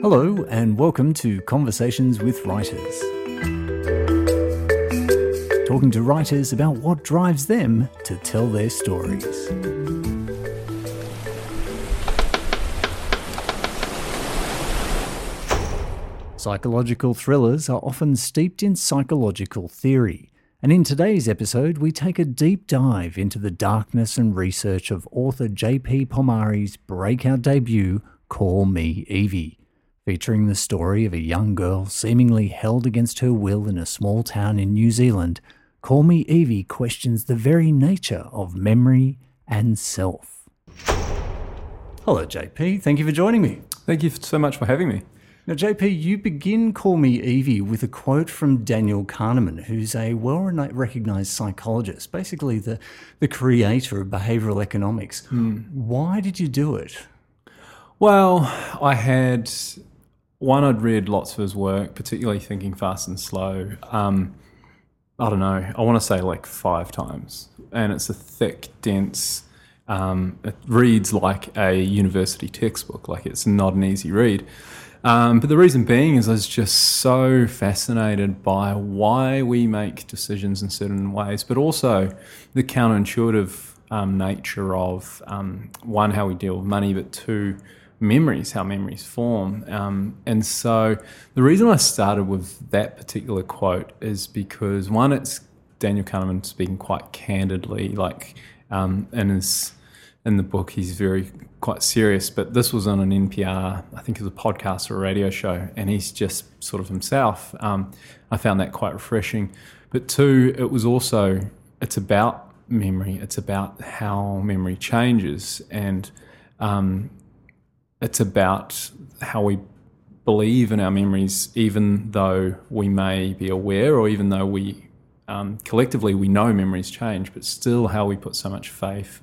Hello, and welcome to Conversations with Writers. Talking to writers about what drives them to tell their stories. Psychological thrillers are often steeped in psychological theory. And in today's episode, we take a deep dive into the darkness and research of author J.P. Pomare's breakout debut, Call Me Evie, featuring the story of a young girl seemingly held against her will in a small town in New Zealand. Call Me Evie questions the very nature of memory and self. Hello, JP. Thank you for joining me. Thank you so much for having me. Now, JP, you begin Call Me Evie with a quote from Daniel Kahneman, who's a well recognized psychologist, basically the, the creator of behavioral economics. Mm. Why did you do it? Well, I had one, I'd read lots of his work, particularly Thinking Fast and Slow. Um, I don't know, I want to say like five times. And it's a thick, dense, um, it reads like a university textbook, like it's not an easy read. Um, but the reason being is I was just so fascinated by why we make decisions in certain ways, but also the counterintuitive um, nature of um, one, how we deal with money, but two, memories, how memories form. Um, and so the reason I started with that particular quote is because one, it's Daniel Kahneman speaking quite candidly, like um, in his in the book, he's very quite serious. But this was on an NPR, I think it was a podcast or a radio show, and he's just sort of himself. Um, I found that quite refreshing. But two, it was also it's about memory. It's about how memory changes, and um, it's about how we believe in our memories, even though we may be aware, or even though we um, collectively we know memories change, but still how we put so much faith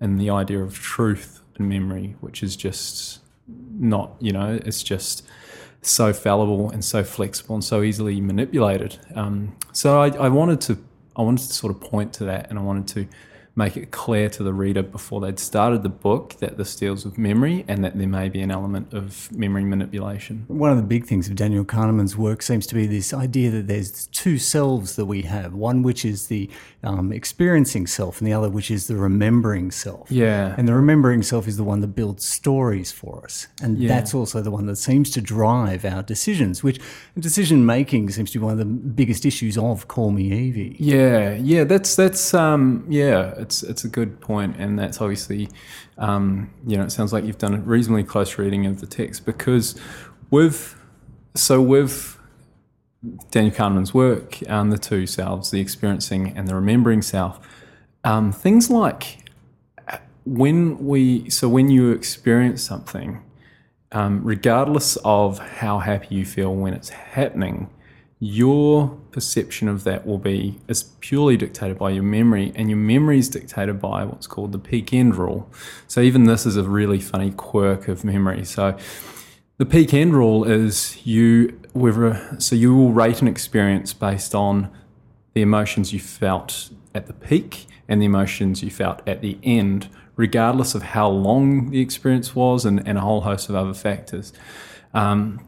in the idea of truth and memory, which is just not, you know, it's just so fallible and so flexible and so easily manipulated. Um, so I, I wanted to, I wanted to sort of point to that, and I wanted to make it clear to the reader before they'd started the book that this deals with memory and that there may be an element of memory manipulation. One of the big things of Daniel Kahneman's work seems to be this idea that there's two selves that we have one which is the um, experiencing self, and the other which is the remembering self. Yeah. And the remembering self is the one that builds stories for us. And yeah. that's also the one that seems to drive our decisions, which decision making seems to be one of the biggest issues of Call Me Evie. Yeah, yeah, that's, that's, um, yeah it's it's a good point, and that's obviously, um, you know, it sounds like you've done a reasonably close reading of the text because with so with Daniel Kahneman's work, um, the two selves, the experiencing and the remembering self, um, things like when we so when you experience something, um, regardless of how happy you feel when it's happening, your perception of that will be is purely dictated by your memory and your memory is dictated by what's called the peak end rule. So even this is a really funny quirk of memory. So the peak end rule is you whether so you will rate an experience based on the emotions you felt at the peak and the emotions you felt at the end regardless of how long the experience was and, and a whole host of other factors. Um,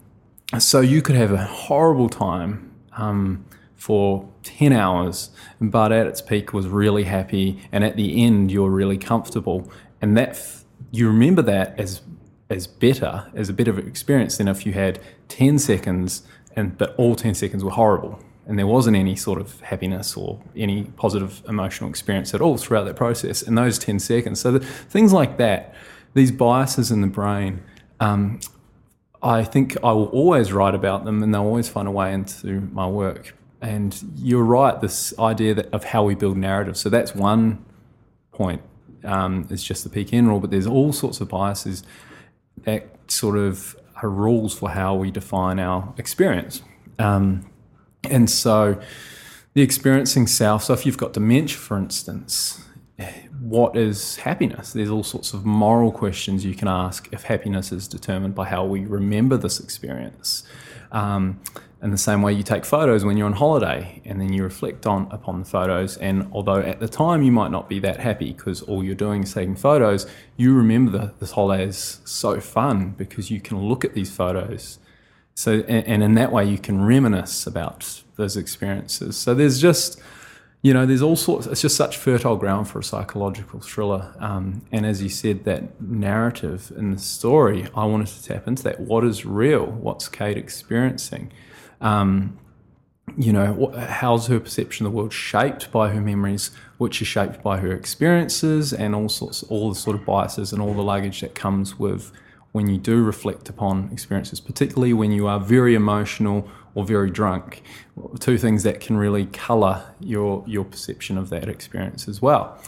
so you could have a horrible time um, for 10 hours, but at its peak was really happy, and at the end you're really comfortable. And that f- you remember that as as better, as a better experience than if you had 10 seconds and but all 10 seconds were horrible and there wasn't any sort of happiness or any positive emotional experience at all throughout that process in those 10 seconds. So the, things like that, these biases in the brain um, I think I will always write about them and they'll always find a way into my work. And you're right, this idea that, of how we build narrative. So that's one point, um, it's just the peak end rule, but there's all sorts of biases that sort of are rules for how we define our experience. Um, and so the experiencing self, so if you've got dementia, for instance, what is happiness? There's all sorts of moral questions you can ask if happiness is determined by how we remember this experience. Um, in the same way you take photos when you're on holiday and then you reflect on upon the photos and although at the time you might not be that happy because all you're doing is taking photos you remember that this holiday is so fun because you can look at these photos so and, and in that way you can reminisce about those experiences so there's just you know, there's all sorts. It's just such fertile ground for a psychological thriller. Um, and as you said, that narrative in the story, I wanted to tap into that. What is real? What's Kate experiencing? Um, you know, how's her perception of the world shaped by her memories, which are shaped by her experiences, and all sorts, all the sort of biases and all the luggage that comes with when you do reflect upon experiences, particularly when you are very emotional or very drunk. Two things that can really colour your your perception of that experience as well.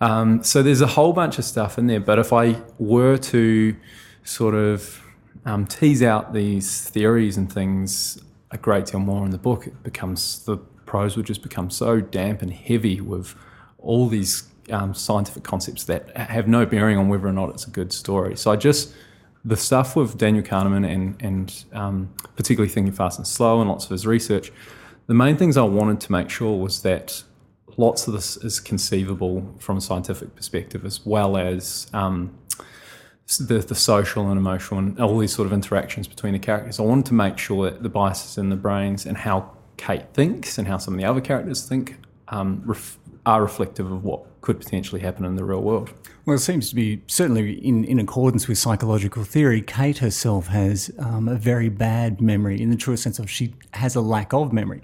Um, so there's a whole bunch of stuff in there. But if I were to sort of um, tease out these theories and things a great deal more in the book, it becomes the prose would just become so damp and heavy with all these um, scientific concepts that have no bearing on whether or not it's a good story. So I just the stuff with Daniel Kahneman and, and um, particularly Thinking Fast and Slow and lots of his research, the main things I wanted to make sure was that lots of this is conceivable from a scientific perspective as well as um, the, the social and emotional and all these sort of interactions between the characters. I wanted to make sure that the biases in the brains and how Kate thinks and how some of the other characters think um, ref- are reflective of what could potentially happen in the real world. Well, it seems to be certainly in, in accordance with psychological theory. Kate herself has um, a very bad memory in the truest sense of she has a lack of memory.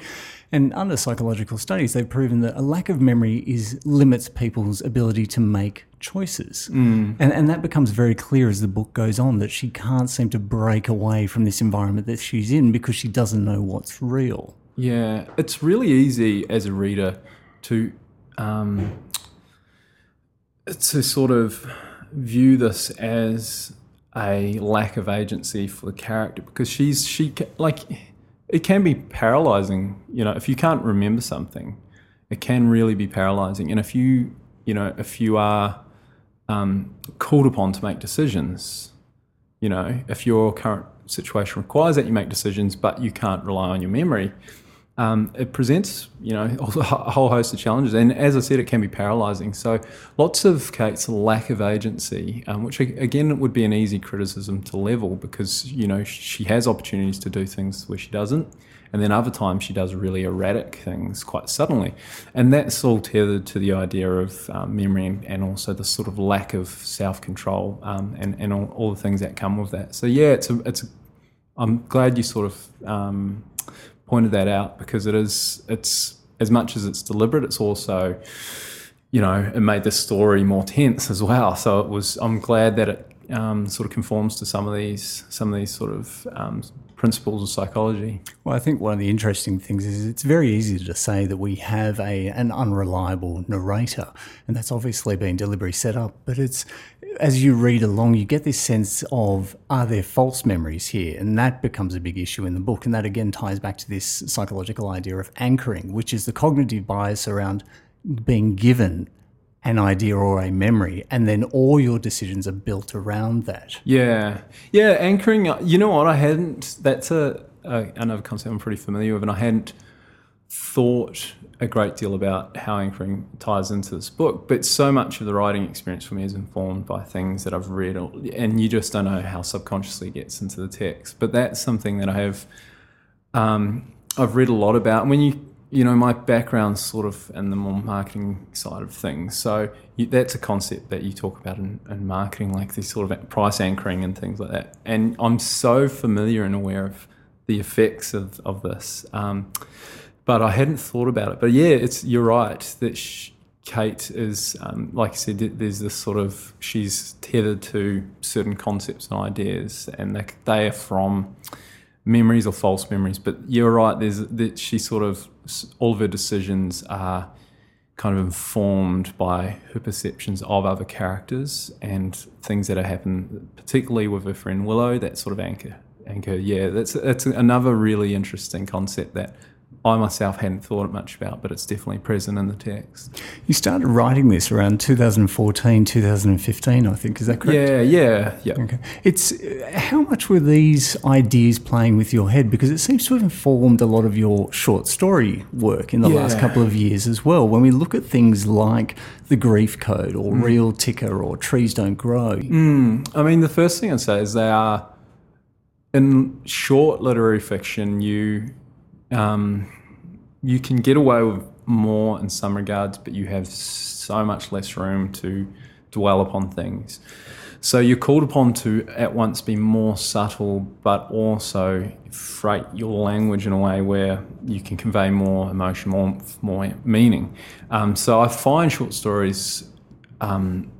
And under psychological studies, they've proven that a lack of memory is limits people's ability to make choices. Mm. And, and that becomes very clear as the book goes on that she can't seem to break away from this environment that she's in because she doesn't know what's real. Yeah, it's really easy as a reader to um, to sort of view this as a lack of agency for the character because she's she like it can be paralyzing you know if you can't remember something it can really be paralyzing. And if you you know if you are um, called upon to make decisions you know if your current situation requires that you make decisions but you can't rely on your memory um, it presents, you know, a whole host of challenges. And as I said, it can be paralysing. So lots of Kate's lack of agency, um, which again would be an easy criticism to level because, you know, she has opportunities to do things where she doesn't. And then other times she does really erratic things quite suddenly. And that's all tethered to the idea of um, memory and, also the sort of lack of self control um, and, and all, all, the things that come with that. So, yeah, it's a, it's a, I'm glad you sort of um, pointed that out because it is it's as much as it's deliberate, it's also you know it made the story more tense as well. So it was. I'm glad that it um, sort of conforms to some of these some of these sort of um, principles of psychology. Well, I think one of the interesting things is it's very easy to say that we have a an unreliable narrator, and that's obviously been deliberately set up. But it's as you read along, you get this sense of are there false memories here? And that becomes a big issue in the book. And that again ties back to this psychological idea of anchoring, which is the cognitive bias around being given an idea or a memory, and then all your decisions are built around that. Yeah. Yeah. Anchoring, you know what? I hadn't, that's a, a another concept I'm pretty familiar with, and I hadn't thought a great deal about how anchoring ties into this book, but so much of the writing experience for me is informed by things that I've read, and you just don't know how subconsciously gets into the text. But that's something that I have, um, I've read a lot about. When you, you know, my background's sort of in the more marketing side of things, so you, that's a concept that you talk about in, in marketing, like this sort of price anchoring and things like that. And I'm so familiar and aware of the effects of of this. Um, but I hadn't thought about it. But yeah, it's you're right that she, Kate is, um, like I said, there's this sort of she's tethered to certain concepts and ideas, and they, they are from memories or false memories. But you're right. There's that she sort of all of her decisions are kind of informed by her perceptions of other characters and things that have happened, particularly with her friend Willow. That sort of anchor, anchor. Yeah, that's that's another really interesting concept that I myself hadn't thought much about, but it's definitely present in the text. You started writing this around 2014, 2015, I think. Is that correct? Yeah, yeah, yeah. Okay. It's how much were these ideas playing with your head? Because it seems to have informed a lot of your short story work in the Yeah. last couple of years as well. When we look at things like the grief code or Mm. real ticker or trees don't grow. I mean, the first thing I'd say is they are in short literary fiction. You um, you can get away with more in some regards, but you have so much less room to dwell upon things. So you're called upon to at once be more subtle, but also freight your language in a way where you can convey more emotion, more more meaning. Um, so I find short stories um,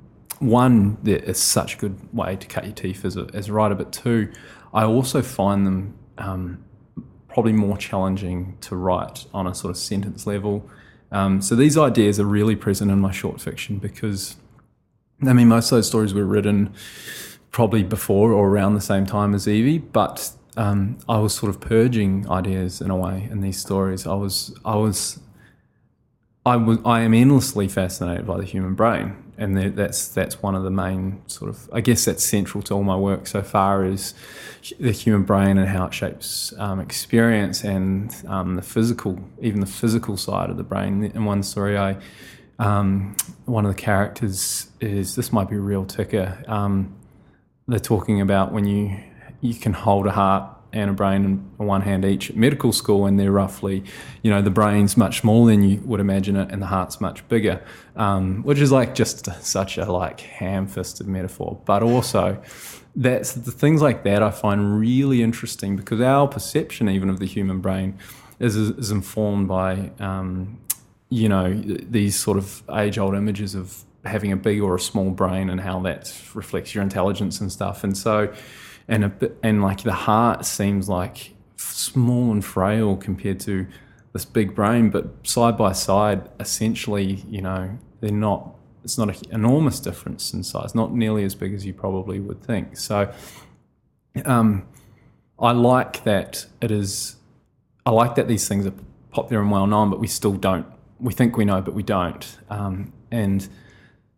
one, that it's such a good way to cut your teeth as a, as a writer, but two, I also find them um, probably more challenging to write on a sort of sentence level. Um, so these ideas are really present in my short fiction because, I mean, most of those stories were written probably before or around the same time as Evie, but um, I was sort of purging ideas in a way in these stories. I was, I was I was I am endlessly fascinated by the human brain, and that- that's that's one of the main sort of I guess that's central to all my work so far is the human brain and how it shapes um, experience and um, the physical, even the physical side of the brain. In one story, I um, one of the characters is this might be a real ticker. Um, they're talking about when you you can hold a heart and a brain in one hand each at medical school, and they're roughly, you know, the brain's much smaller than you would imagine it, and the heart's much bigger, um, which is like just such a like ham-fisted metaphor. But also, that's the things like that I find really interesting because our perception even of the human brain is is informed by um, you know these sort of age-old images of having a big or a small brain and how that reflects your intelligence and stuff and so and a and like the heart seems like small and frail compared to this big brain but side by side essentially you know they're not it's not an enormous difference in size not nearly as big as you probably would think so um, I like that it is I like that these things are popular and well known, but we still don't. We think we know, but we don't. Um, and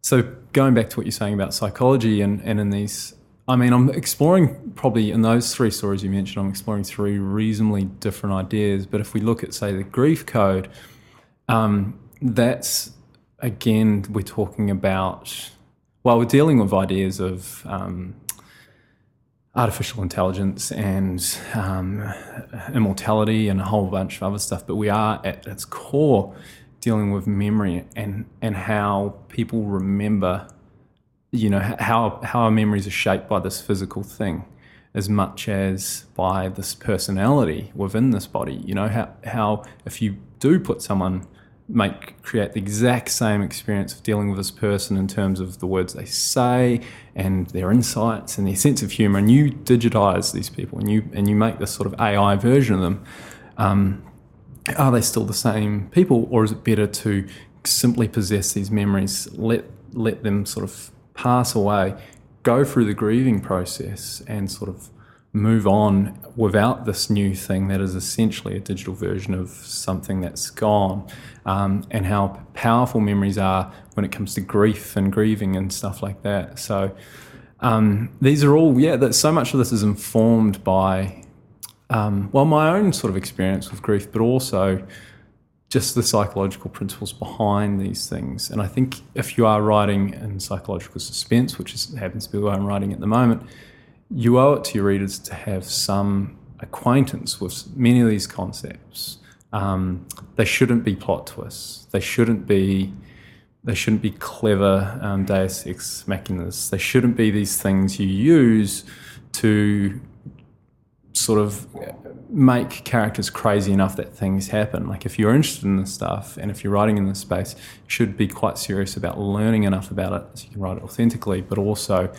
so going back to what you're saying about psychology and, and in these, I mean, I'm exploring probably in those three stories you mentioned, I'm exploring three reasonably different ideas. But if we look at, say, the grief code, um, that's again, we're talking about, well, we're dealing with ideas of um, artificial intelligence and um, immortality and a whole bunch of other stuff, but we are at its core dealing with memory and and how people remember, you know, how how our memories are shaped by this physical thing, as much as by this personality within this body. You know, how how if you do put someone make create the exact same experience of dealing with this person in terms of the words they say and their insights and their sense of humor and you digitize these people and you and you make this sort of AI version of them um, are they still the same people or is it better to simply possess these memories let let them sort of pass away go through the grieving process and sort of move on without this new thing that is essentially a digital version of something that's gone, um, and how powerful memories are when it comes to grief and grieving and stuff like that. So, um, these are all, yeah, that so much of this is informed by, um, well, my own sort of experience with grief, but also just the psychological principles behind these things. And I think if you are writing in psychological suspense, which is, happens to be what I'm writing at the moment, you owe it to your readers to have some acquaintance with many of these concepts. Um, they shouldn't be plot twists. They shouldn't be. They shouldn't be clever um, Deus ex machinas. They shouldn't be these things you use to sort of make characters crazy enough that things happen. Like if you're interested in this stuff and if you're writing in this space, should be quite serious about learning enough about it so you can write it authentically, but also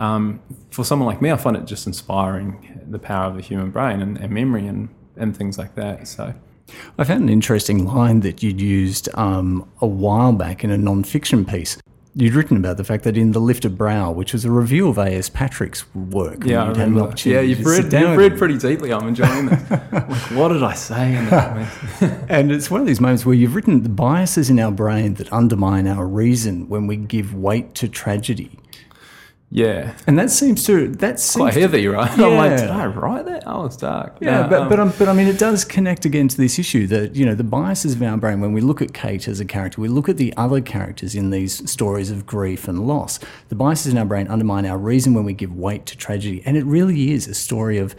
um, for someone like me, I find it just inspiring the power of the human brain and, and memory and, and things like that. So, I found an interesting line that you'd used um, a while back in a non-fiction piece. You'd written about the fact that in The Lifted Brow, which was a review of A.S. Patric's work, Yeah, I you'd had an remember. opportunity Yeah, you've read, you've read pretty deeply. I'm enjoying this. like, what did I say in that? And it's one of these moments where you've written the biases in our brain that undermine our reason when we give weight to tragedy. Yeah. And that seems to that seems Quite to- heavy, right? I'm like, Yeah. did I write that? Oh, it's dark. Yeah, No, but um, but, um, but I mean, it does connect again to this issue that you know the biases of our brain. When we look at Kate as a character, we look at the other characters in these stories of grief and loss. The biases in our brain undermine our reason when we give weight to tragedy, and it really is a story of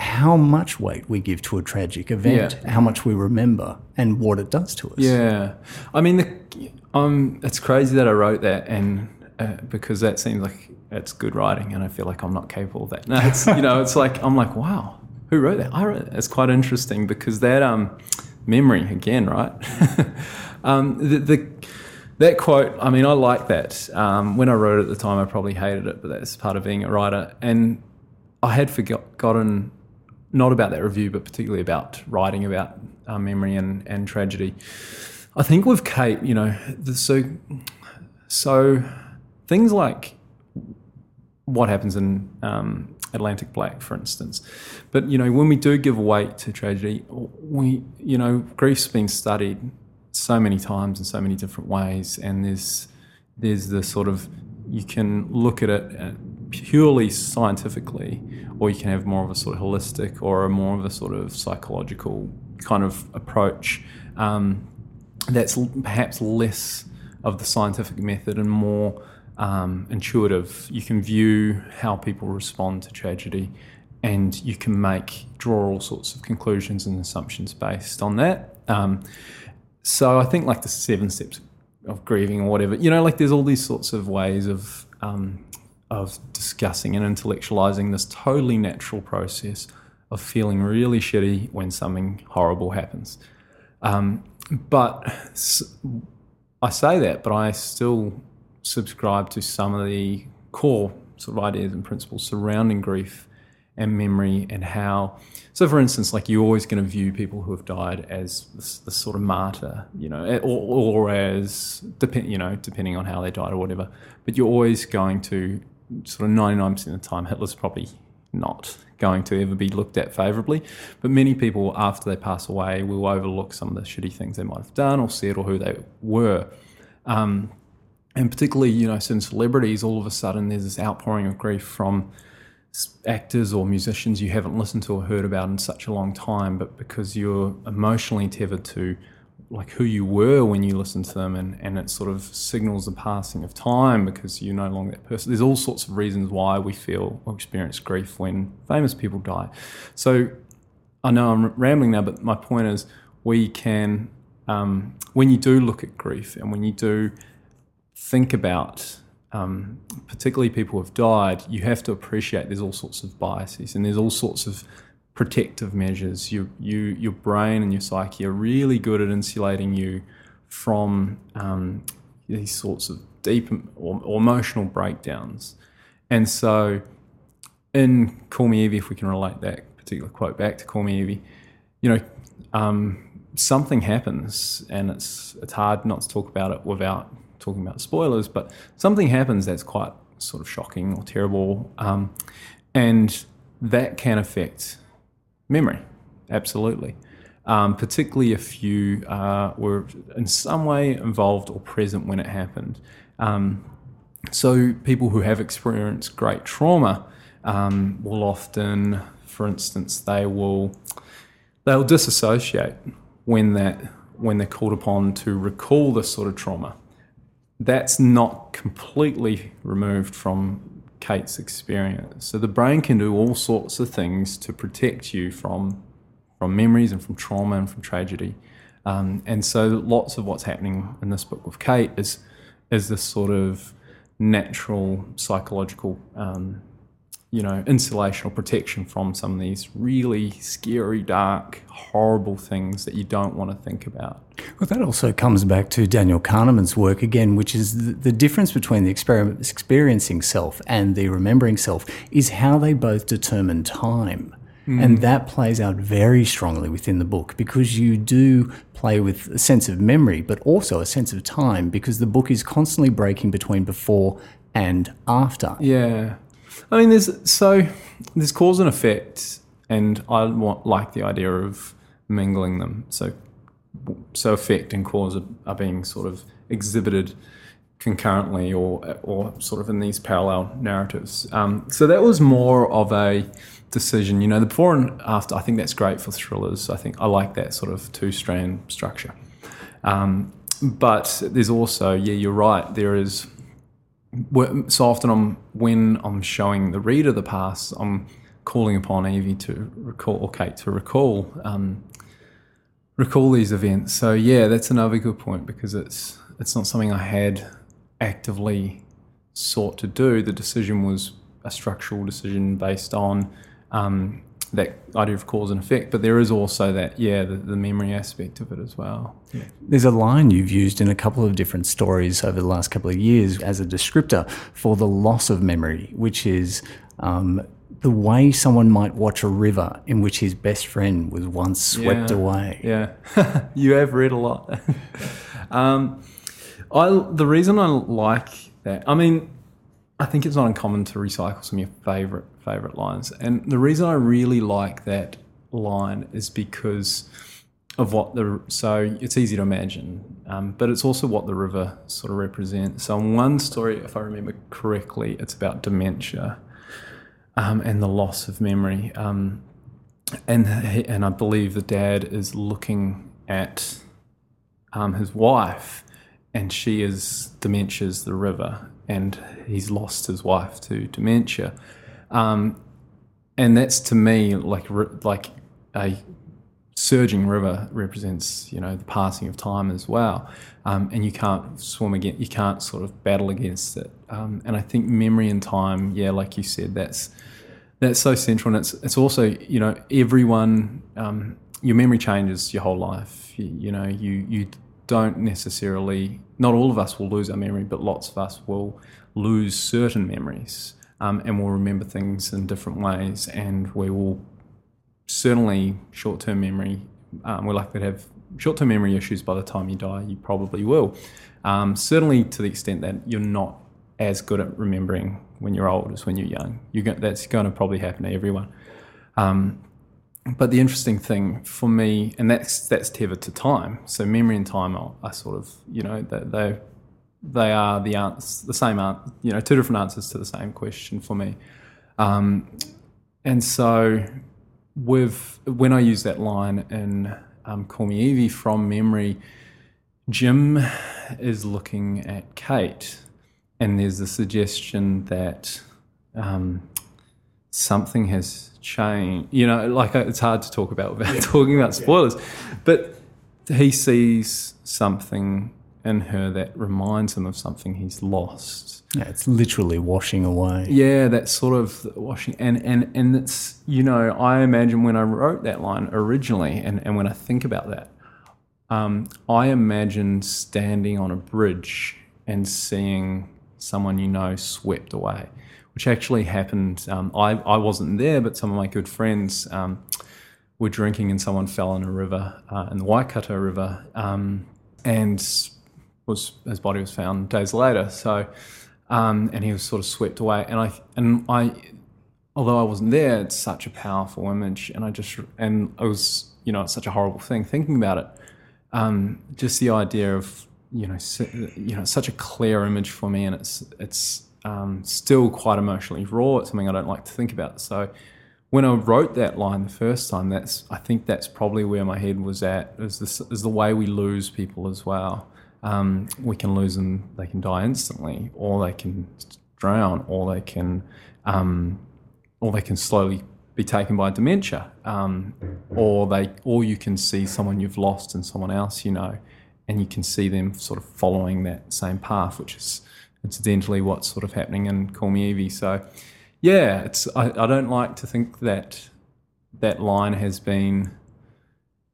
how much weight we give to a tragic event, Yeah. how much we remember, and what it does to us. Yeah, I mean, the, um, it's crazy that I wrote that, and uh, because that seems like it's good writing, and I feel like I'm not capable of that. No, it's you know, it's like I'm like, wow, who wrote that? I wrote it. It's quite interesting because that um, memory again, right? um, the, the that quote, I mean, I like that. Um, when I wrote it at the time, I probably hated it, but that's part of being a writer. And I had forgotten not about that review, but particularly about writing about uh, memory and, and tragedy. I think with Kate, you know, so so things like what happens in um, Atlantic Black, for instance. But you know, when we do give weight to tragedy, we you know, grief's been studied so many times in so many different ways, and there's there's the sort of you can look at it uh, purely scientifically, or you can have more of a sort of holistic or a more of a sort of psychological kind of approach. Um, that's perhaps less of the scientific method and more um, intuitive. You can view how people respond to tragedy, and you can make draw all sorts of conclusions and assumptions based on that. Um, so I think like the seven steps of grieving or whatever, you know, like there's all these sorts of ways of um, of discussing and intellectualizing this totally natural process of feeling really shitty when something horrible happens. Um, but I say that, but I still subscribe to some of the core sort of ideas and principles surrounding grief and memory and how. So, for instance, like you're always going to view people who have died as this, sort of martyr, you know, or, or as depend, you know, depending on how they died or whatever. But you're always going to sort of 99% of the time, Hitler's probably not going to ever be looked at favourably. But many people, after they pass away, will overlook some of the shitty things they might have done or said or who they were. Um, and particularly, you know, certain celebrities, all of a sudden there's this outpouring of grief from actors or musicians you haven't listened to or heard about in such a long time, but because you're emotionally tethered to like who you were when you listened to them and, and it sort of signals the passing of time because you're no longer that person. There's all sorts of reasons why we feel or experience grief when famous people die. So I know I'm rambling now, but my point is we can, um, when you do look at grief and when you do think about um, particularly people who have died, you have to appreciate there's all sorts of biases and there's all sorts of protective measures. You, you, your brain and your psyche are really good at insulating you from um, these sorts of deep or, or emotional breakdowns. And so, in Call Me Evie, if we can relate that particular quote back to Call Me Evie, you know, um, something happens, and it's it's hard not to talk about it without talking about spoilers. But something happens that's quite sort of shocking or terrible, um, and that can affect memory, absolutely. Um, particularly if you uh, were in some way involved or present when it happened. Um, so people who have experienced great trauma um, will often, for instance, they will they'll disassociate when that when they're called upon to recall this sort of trauma. That's not completely removed from Kate's experience. So the brain can do all sorts of things to protect you from from memories and from trauma and from tragedy. Um, and so lots of what's happening in this book with Kate is is this sort of natural psychological um, you know insulation or protection from some of these really scary dark horrible things that you don't want to think about Well, that also comes back to Daniel Kahneman's work again, which is the, the difference between the experiencing self and the remembering self is how they both determine time. Mm. And that plays out very strongly within the book because you do play with a sense of memory, but also a sense of time because the book is constantly breaking between before and after. Yeah. I mean, there's so there's cause and effect, and I want like the idea of mingling them. So, so effect and cause are, are being sort of exhibited concurrently or or sort of in these parallel narratives. Um, so that was more of a decision. You know, the before and after. I think that's great for thrillers. I think I like that sort of two strand structure. Um, but there's also, yeah, you're right. There is so often I'm when I'm showing the reader the past, I'm calling upon Evie to recall or Kate to recall um, recall these events. So yeah, that's another good point because it's it's not something I had actively sought to do. The decision was a structural decision based on um, that idea of cause and effect, but there is also that, yeah, the, the memory aspect of it as well. Yeah. There's a line you've used in a couple of different stories over the last couple of years as a descriptor for the loss of memory, which is um, the way someone might watch a river in which his best friend was once swept yeah. away. Yeah, you have read a lot. um, I the reason I like that, I mean, I think it's not uncommon to recycle some of your favorite favorite lines, and the reason I really like that line is because of what the so it's easy to imagine, um, but it's also what the river sort of represents. So in one story, if I remember correctly, it's about dementia um, and the loss of memory, um, and and I believe the dad is looking at um, his wife and she is dementia's the river, and he's lost his wife to dementia, um, and that's to me like like a surging river represents you know the passing of time as well, um, and you can't swim against you can't sort of battle against it, um, and I think memory and time, yeah, like you said, that's that's so central, and it's it's also you know everyone um, your memory changes your whole life. You, you know you you don't necessarily, not all of us will lose our memory, but lots of us will lose certain memories um, and will remember things in different ways. And we will certainly, short term memory, um, we're likely to have short term memory issues by the time you die, you probably will. Um, certainly to the extent that you're not as good at remembering when you're old as when you're young. You're that's going to probably happen to everyone. Um, but the interesting thing for me, and that's that's tethered to time. So memory and time are, are sort of you know they, they they are the answer, the same answer, you know, two different answers to the same question for me. Um, and so with when I use that line in um, Call Me Evie from memory, Jim is looking at Kate, and there's a suggestion that um, something has changed. You know, like uh, it's hard to talk about without yeah. talking about spoilers, yeah. but he sees something in her that reminds him of something he's lost. Yeah, it's literally washing away. Yeah, that's sort of washing, and and and it's you know I imagine when I wrote that line originally, and and when I think about that, um, I imagine standing on a bridge and seeing someone you know swept away which actually happened. Um, I, I wasn't there, but some of my good friends um, were drinking and someone fell in a river, uh, in the Waikato River, um, and was his body was found days later. So, um, and he was sort of swept away. And I and I, although I wasn't there, it's such a powerful image, and I just and it was you know it's such a horrible thing thinking about it. Um, just the idea of you know you know such a clear image for me, and it's it's um, still quite emotionally raw. It's something I don't like to think about. So when I wrote that line the first time, that's I think that's probably where my head was at. Is this is the way we lose people as well. Um, we can lose them; they can die instantly, or they can drown, or they can, um, or they can slowly be taken by dementia, um, or they, or you can see someone you've lost and someone else you know, and you can see them sort of following that same path, which is incidentally what's sort of happening in Call Me Evie. So, yeah, it's I, I don't like to think that that line has been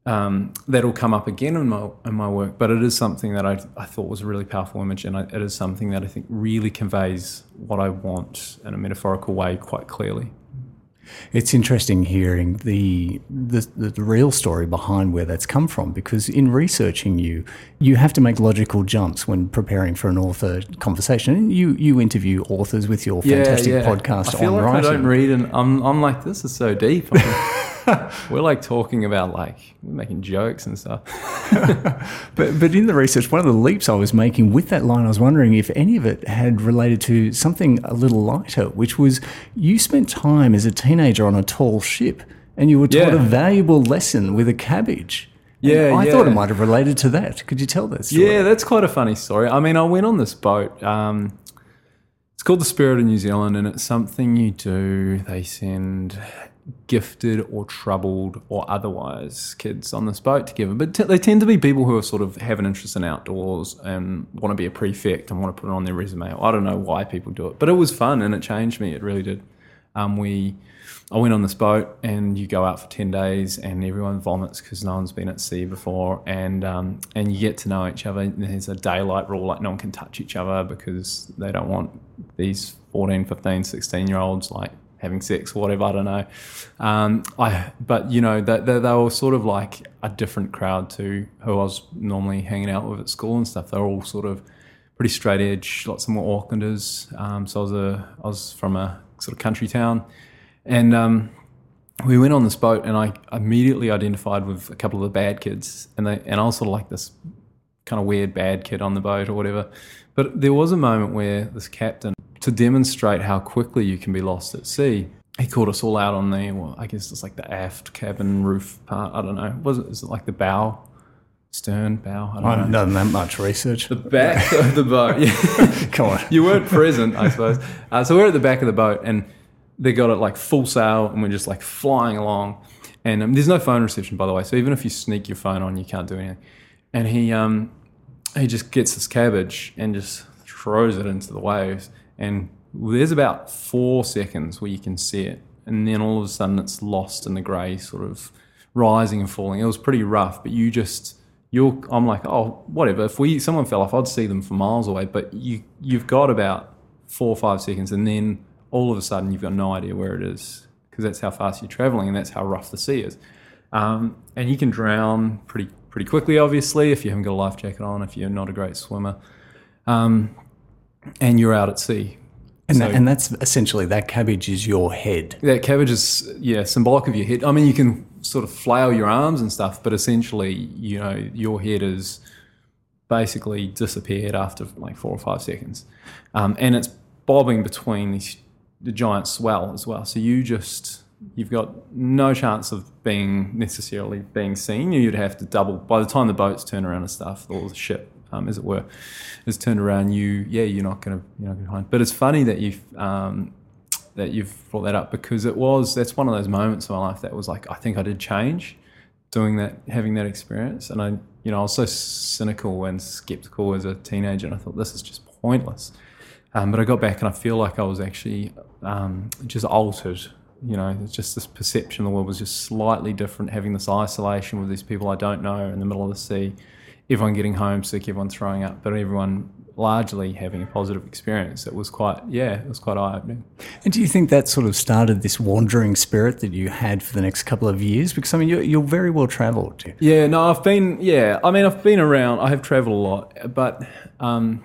um, that'll come up again in my in my work, but it is something that I, I thought was a really powerful image, and I, it is something that I think really conveys what I want in a metaphorical way quite clearly. It's interesting hearing the, the the real story behind where that's come from because in researching you, you have to make logical jumps when preparing for an author conversation. And you you interview authors with your fantastic podcast I feel on like writing. I don't read, and I'm I'm like this is so deep. We're like talking about like we're making jokes and stuff. But, but in the research, one of the leaps I was making with that line, I was wondering if any of it had related to something a little lighter, which was you spent time as a teenager on a tall ship and you were taught Yeah. a valuable lesson with a cabbage. And Yeah, I thought it might have related to that. Could you tell that story? Yeah, that's quite a funny story. I mean, I went on this boat. Um, it's called the Spirit of New Zealand, and it's something you do. They send gifted or troubled or otherwise kids on this boat together. But t- they tend to be people who are sort of have an interest in outdoors and want to be a prefect and want to put it on their resume. I don't know why people do it, but it was fun and it changed me. It really did. Um, we, I went on this boat and you go out for ten days and everyone vomits because no one's been at sea before and um, and you get to know each other. There's a daylight rule, like no one can touch each other because they don't want these 14, 15, 16 year olds like having sex whatever. I don't know. Um, I but you know that they, they were sort of like a different crowd to who I was normally hanging out with at school and stuff. They were all sort of pretty straight edge. Lots of more Aucklanders. Um, so I was a I was from a sort of country town, and um, we went on this boat, and I immediately identified with a couple of the bad kids, and they and I was sort of like this kind of weird bad kid on the boat or whatever. But there was a moment where this captain, to demonstrate how quickly you can be lost at sea, he called us all out on the, well, I guess it's like the aft cabin roof part. I don't know. Was it, is it like the bow, stern, bow? I don't I know. haven't done that much research. The back of the boat. Yeah. Come on. you weren't present, I suppose. Uh, so we're at the back of the boat, and they got it like full sail, and we're just like flying along. And um, there's no phone reception, by the way. So even if you sneak your phone on, you can't do anything. And he um, he just gets this cabbage and just throws it into the waves. And there's about four seconds where you can see it, and then all of a sudden it's lost in the grey, sort of rising and falling. It was pretty rough, but you just you're. I'm like, oh, whatever. If we someone fell off, I'd see them from miles away. But you you've got about four or five seconds, and then all of a sudden you've got no idea where it is because that's how fast you're traveling and that's how rough the sea is. Um, and you can drown pretty pretty quickly, obviously, if you haven't got a life jacket on, if you're not a great swimmer, um, and you're out at sea. And, So- that, and that's essentially that cabbage is your head. That cabbage is yeah symbolic of your head. I mean, you can sort of flail your arms and stuff, but essentially, you know, your head is basically disappeared after like four or five seconds, um, and it's bobbing between these the giant swell as well. So you just you've got no chance of being necessarily being seen. You'd have to double by the time the boats turn around and stuff, or the ship, um, as it were, is turned around. You yeah, you're not gonna you're not gonna find. But it's funny that you've um, that you've brought that up because it was that's one of those moments in my life that was like I think I did change doing that having that experience and I you know I was so cynical and skeptical as a teenager and I thought this is just pointless um, but I got back and I feel like I was actually um, just altered you know it's just this perception of the world was just slightly different having this isolation with these people I don't know in the middle of the sea everyone getting homesick everyone throwing up but everyone largely having a positive experience it was quite yeah it was quite eye-opening And do you think that sort of started this wandering spirit that you had for the next couple of years? Because I mean, you're, you're very well travelled. Yeah, no, I've been. Yeah, I mean, I've been around. I have travelled a lot, but um,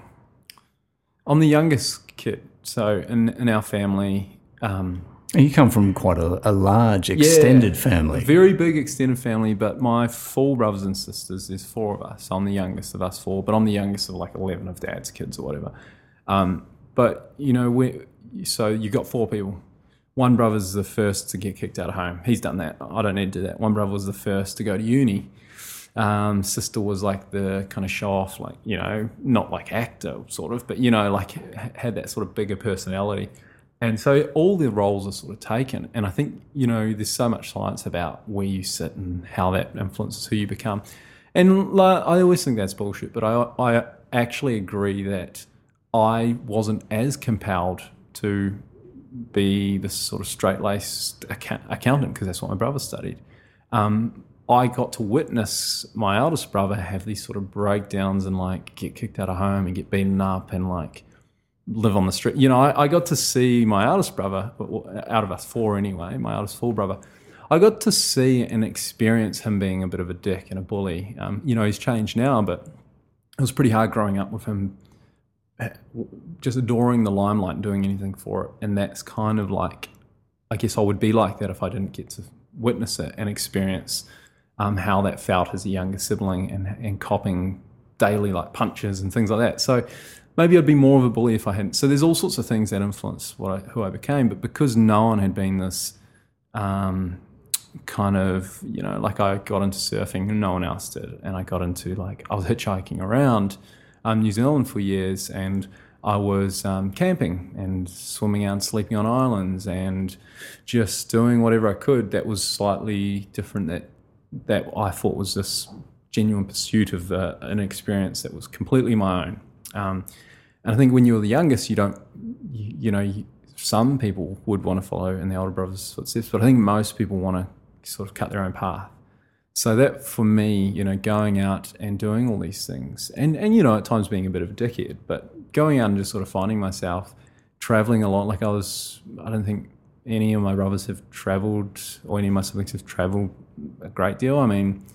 I'm the youngest kid, so in in our family, um, you come from quite a, a large, extended a family. very big extended family. But my four brothers and sisters, there's four of us. I'm the youngest of us four, but I'm the youngest of like eleven of dad's kids or whatever. Um, but you know, we so you've got four people. One brother's the first to get kicked out of home. He's done that. I don't need to do that. One brother was the first to go to uni. Um, sister was like the kind of show off, like you know, not like actor sort of, but you know, like had that sort of bigger personality. And so all the roles are sort of taken. And I think you know, there's so much science about where you sit and how that influences who you become. And I always think that's bullshit, but I I actually agree that I wasn't as compelled to be this sort of straight laced account- accountant because that's what my brother studied. Um, I got to witness my eldest brother have these sort of breakdowns and like get kicked out of home and get beaten up and like live on the street. You know, I, I got to see my eldest brother, out of us four anyway, my eldest full brother. I got to see and experience him being a bit of a dick and a bully. Um, you know, he's changed now, but it was pretty hard growing up with him eh, just adoring the limelight and doing anything for it. And that's kind of like, I guess I would be like that if I didn't get to witness it and experience um, how that felt as a younger sibling and, and copping daily like punches and things like that. So maybe I'd be more of a bully if I hadn't. So there's all sorts of things that influence what I, who I became. But because no one had been this um, kind of, you know, like I got into surfing and no one else did. And I got into like, I was hitchhiking around um, New Zealand for years and I was um, camping and swimming out and sleeping on islands and just doing whatever I could that was slightly different that that I thought was this genuine pursuit of uh, an experience that was completely my own. Um, and I think when you're the youngest, you don't, you, you know, you, some people would want to follow in the older brother's footsteps, but I think most people want to sort of cut their own path. So that for me, you know, going out and doing all these things, and and you know, at times being a bit of a dickhead, but going out and just sort of finding myself traveling a lot. Like I was, I don't think any of my brothers have traveled, or any of my siblings have traveled a great deal. I mean,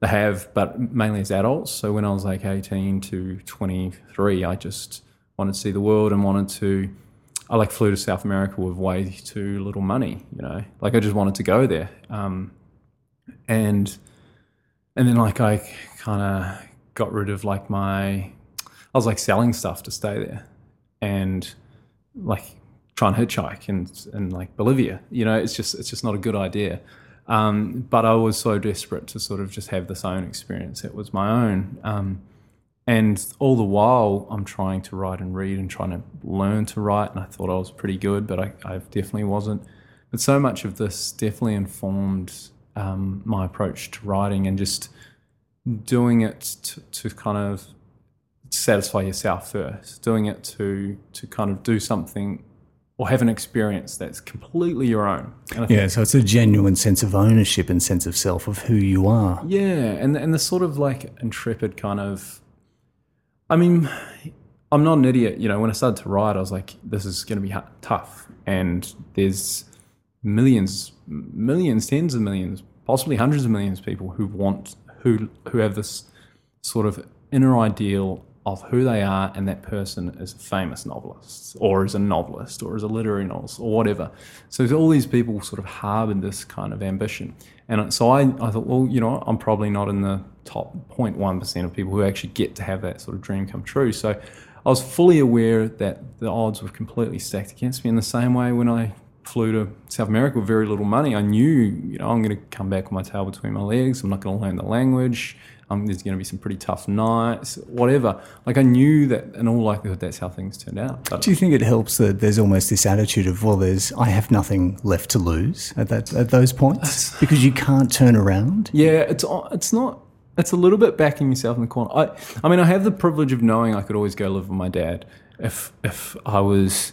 they have, but mainly as adults. So when I was like 18 to 23, I just wanted to see the world and wanted to. I like flew to South America with way too little money, you know. Like I just wanted to go there, um, and and then like I kind of got rid of like my. I was like selling stuff to stay there, and like try and hitchhike and and like Bolivia. You know, it's just it's just not a good idea. Um, but I was so desperate to sort of just have this own experience. It was my own. Um, and all the while, I'm trying to write and read and trying to learn to write. And I thought I was pretty good, but I, I definitely wasn't. But so much of this definitely informed um, my approach to writing and just doing it to, to kind of satisfy yourself first, doing it to to kind of do something or have an experience that's completely your own. Yeah, so it's a genuine sense of ownership and sense of self of who you are. Yeah, and and the sort of like intrepid kind of. I mean, I'm not an idiot. You know, when I started to write, I was like, this is going to be tough, and there's millions, millions, tens of millions, possibly hundreds of millions of people who want who who have this sort of inner ideal of who they are and that person is a famous novelist or is a novelist or is a literary novelist or whatever. So all these people sort of harbored this kind of ambition. And so I, I thought, well, you know, I'm probably not in the top 0.1% of people who actually get to have that sort of dream come true. So I was fully aware that the odds were completely stacked against me in the same way when I flew to South America with very little money. I knew, you know, I'm going to come back with my tail between my legs. I'm not going to learn the language um, there's going to be some pretty tough nights, whatever. Like I knew that in all likelihood that's how things turned out. But Do you think it helps that there's almost this attitude of well, there's I have nothing left to lose at that at those points because you can't turn around. Yeah, it's it's not. It's a little bit backing yourself in the corner. I I mean I have the privilege of knowing I could always go live with my dad if if I was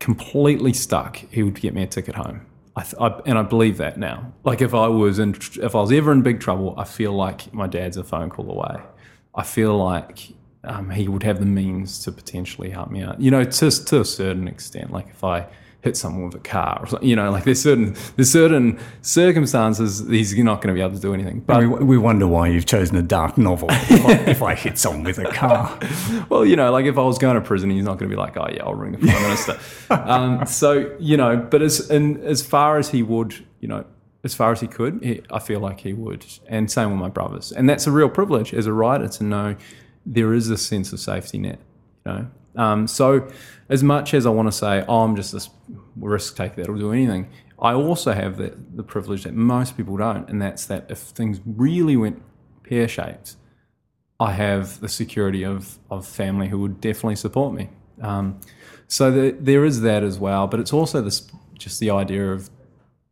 completely stuck. He would get me a ticket home I, th- I, and I believe that now. Like if I was in, if I was ever in big trouble, I feel like my dad's a phone call away. I feel like um, he would have the means to potentially help me out. You know, to to a certain extent. Like if I hit someone with a car. Or you know, like there's certain there's certain circumstances he's not going to be able to do anything. But we, we wonder why you've chosen a dark novel. if, I, if I hit someone with a car, well, you know, like if I was going to prison, he's not going to be like, oh yeah, I'll ring the prime minister. um, so you know, but as and as far as he would, you know. As far as he could, he, I feel like he would, and same with my brothers, and that's a real privilege as a writer to know there is a sense of safety net. You know, um, so, as much as I want to say, oh, I'm just this risk taker that'll do anything, I also have the, the privilege that most people don't, and that's that if things really went pear shaped, I have the security of, of family who would definitely support me. Um, so the, there is that as well, but it's also this just the idea of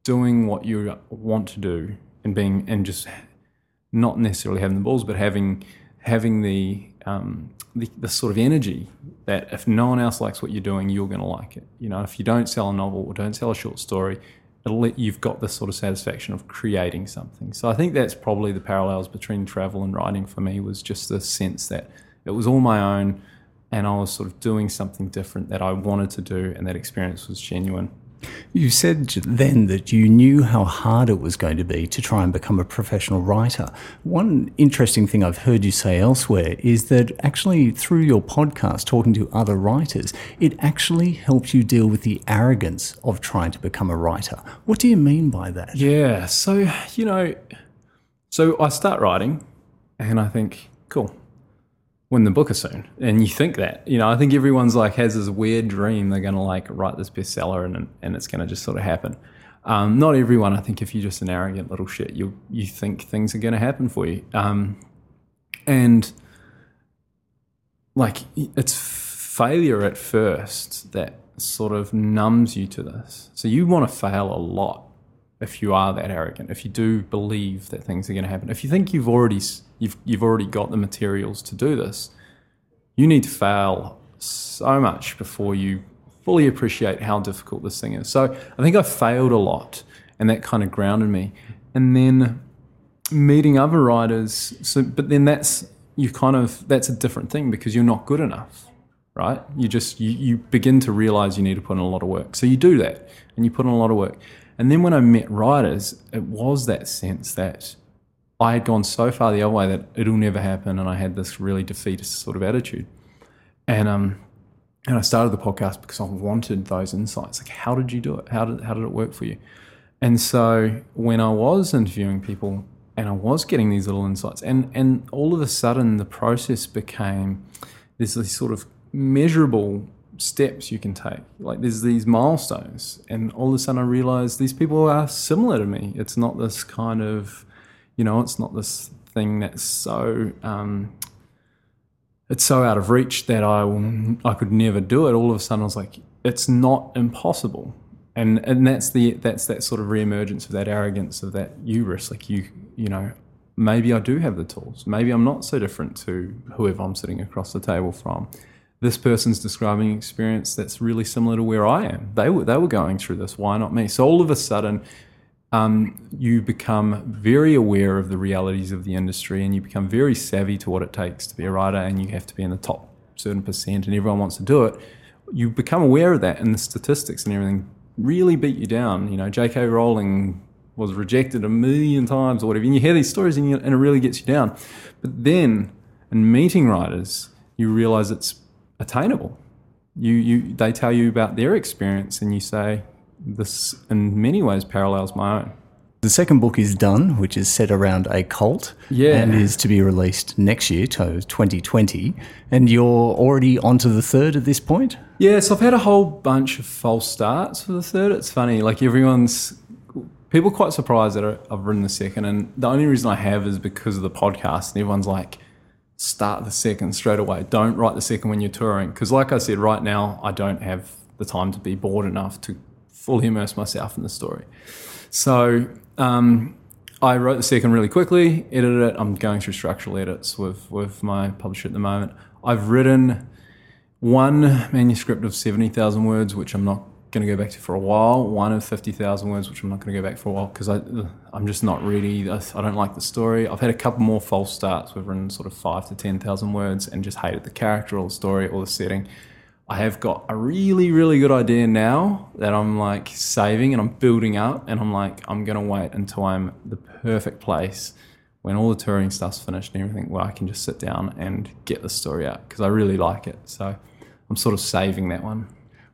doing what you want to do and being and just not necessarily having the balls, but having having the um, the, the, sort of energy that if no one else likes what you're doing, you're going to like it. You know, if you don't sell a novel or don't sell a short story, let, you've got this sort of satisfaction of creating something. So I think that's probably the parallels between travel and writing for me was just the sense that it was all my own. and I was sort of doing something different that I wanted to do, and that experience was genuine. You said then that you knew how hard it was going to be to try and become a professional writer. One interesting thing I've heard you say elsewhere is that actually, through your podcast, talking to other writers, it actually helps you deal with the arrogance of trying to become a writer. What do you mean by that? Yeah, so, you know, so I start writing, and I think, cool, win the Booker soon. And you think that, you know, I think everyone's like has this weird dream they're going to like write this bestseller and, and it's going to just sort of happen. Um, not everyone, I think if you're just an arrogant little shit, you, you think things are going to happen for you. Um, and like it's failure at first that sort of numbs you to this. So you want to fail a lot if you are that arrogant, if you do believe that things are going to happen, if you think you've already you've you've already got the materials to do this, you need to fail so much before you fully appreciate how difficult this thing is. So I think I failed a lot, and that kind of grounded me. And then meeting other writers. So, but then that's you kind of that's a different thing because you're not good enough, right? You just you you begin to realize you need to put in a lot of work. So you do that, and you put in a lot of work. And then when I met writers, it was that sense that I had gone so far the other way that it'll never happen, and I had this really defeatist sort of attitude. And um, and I started the podcast because I wanted those insights. Like, how did you do it? How did how did it work for you? And so when I was interviewing people and I was getting these little insights, and and all of a sudden the process became there's these sort of measurable steps you can take. Like there's these milestones, and all of a sudden I realized these people are similar to me. It's not this kind of you know, it's not this thing that's so um, it's so out of reach that I I could never do it. All of a sudden, I was like, it's not impossible, and and that's the that's that sort of reemergence of that arrogance of that hubris. Like you you know, maybe I do have the tools. Maybe I'm not so different to whoever I'm sitting across the table from. This person's describing experience that's really similar to where I am. They were they were going through this. Why not me? So all of a sudden, um, you become very aware of the realities of the industry and you become very savvy to what it takes to be a writer and you have to be in the top certain percent and everyone wants to do it. You become aware of that and the statistics and everything really beat you down. You know, J.K. Rowling was rejected a million times or whatever. And you hear these stories and, you, and it really gets you down. But then in meeting writers, you realize it's attainable. You, you, they tell you about their experience and you say, this in many ways parallels my own. The second book is done, which is set around a cult yeah. and is to be released next year, to 2020. And you're already onto the third at this point? Yeah, so I've had a whole bunch of false starts for the third. It's funny, like everyone's, people are quite surprised that I've written the second. And the only reason I have is because of the podcast. And everyone's like, start the second straight away. Don't write the second when you're touring. Because, like I said, right now, I don't have the time to be bored enough to fully immerse myself in the story. So um, I wrote the second really quickly, edited it. I'm going through structural edits with, with my publisher at the moment. I've written one manuscript of 70,000 words, which I'm not going to go back to for a while. One of 50,000 words, which I'm not going to go back for a while because I'm just not ready. I don't like the story. I've had a couple more false starts. We've written sort of five to 10,000 words and just hated the character or the story or the setting. I have got a really, really good idea now that I'm like saving and I'm building up, and I'm like, I'm gonna wait until I'm the perfect place when all the touring stuff's finished and everything, where I can just sit down and get the story out because I really like it. So I'm sort of saving that one.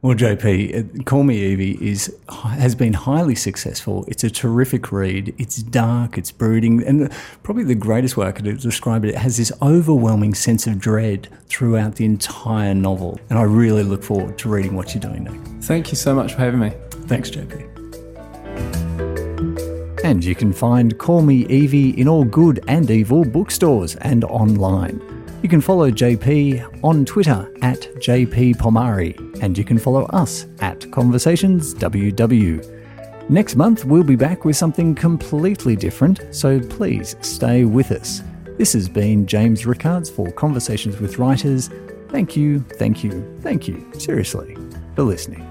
Well, JP, uh, Call Me Evie is has been highly successful. It's a terrific read. It's dark, it's brooding, and probably the greatest way I could describe it, it has this overwhelming sense of dread throughout the entire novel. And I really look forward to reading what you're doing next. Thank you so much for having me. Thanks, JP. And you can find Call Me Evie in all good and evil bookstores and online. You can follow JP on Twitter at JP Pomare, and you can follow us at ConversationsWW. Next month, we'll be back with something completely different, so please stay with us. This has been James Rickards for Conversations with Writers. Thank you, thank you, thank you, seriously, for listening.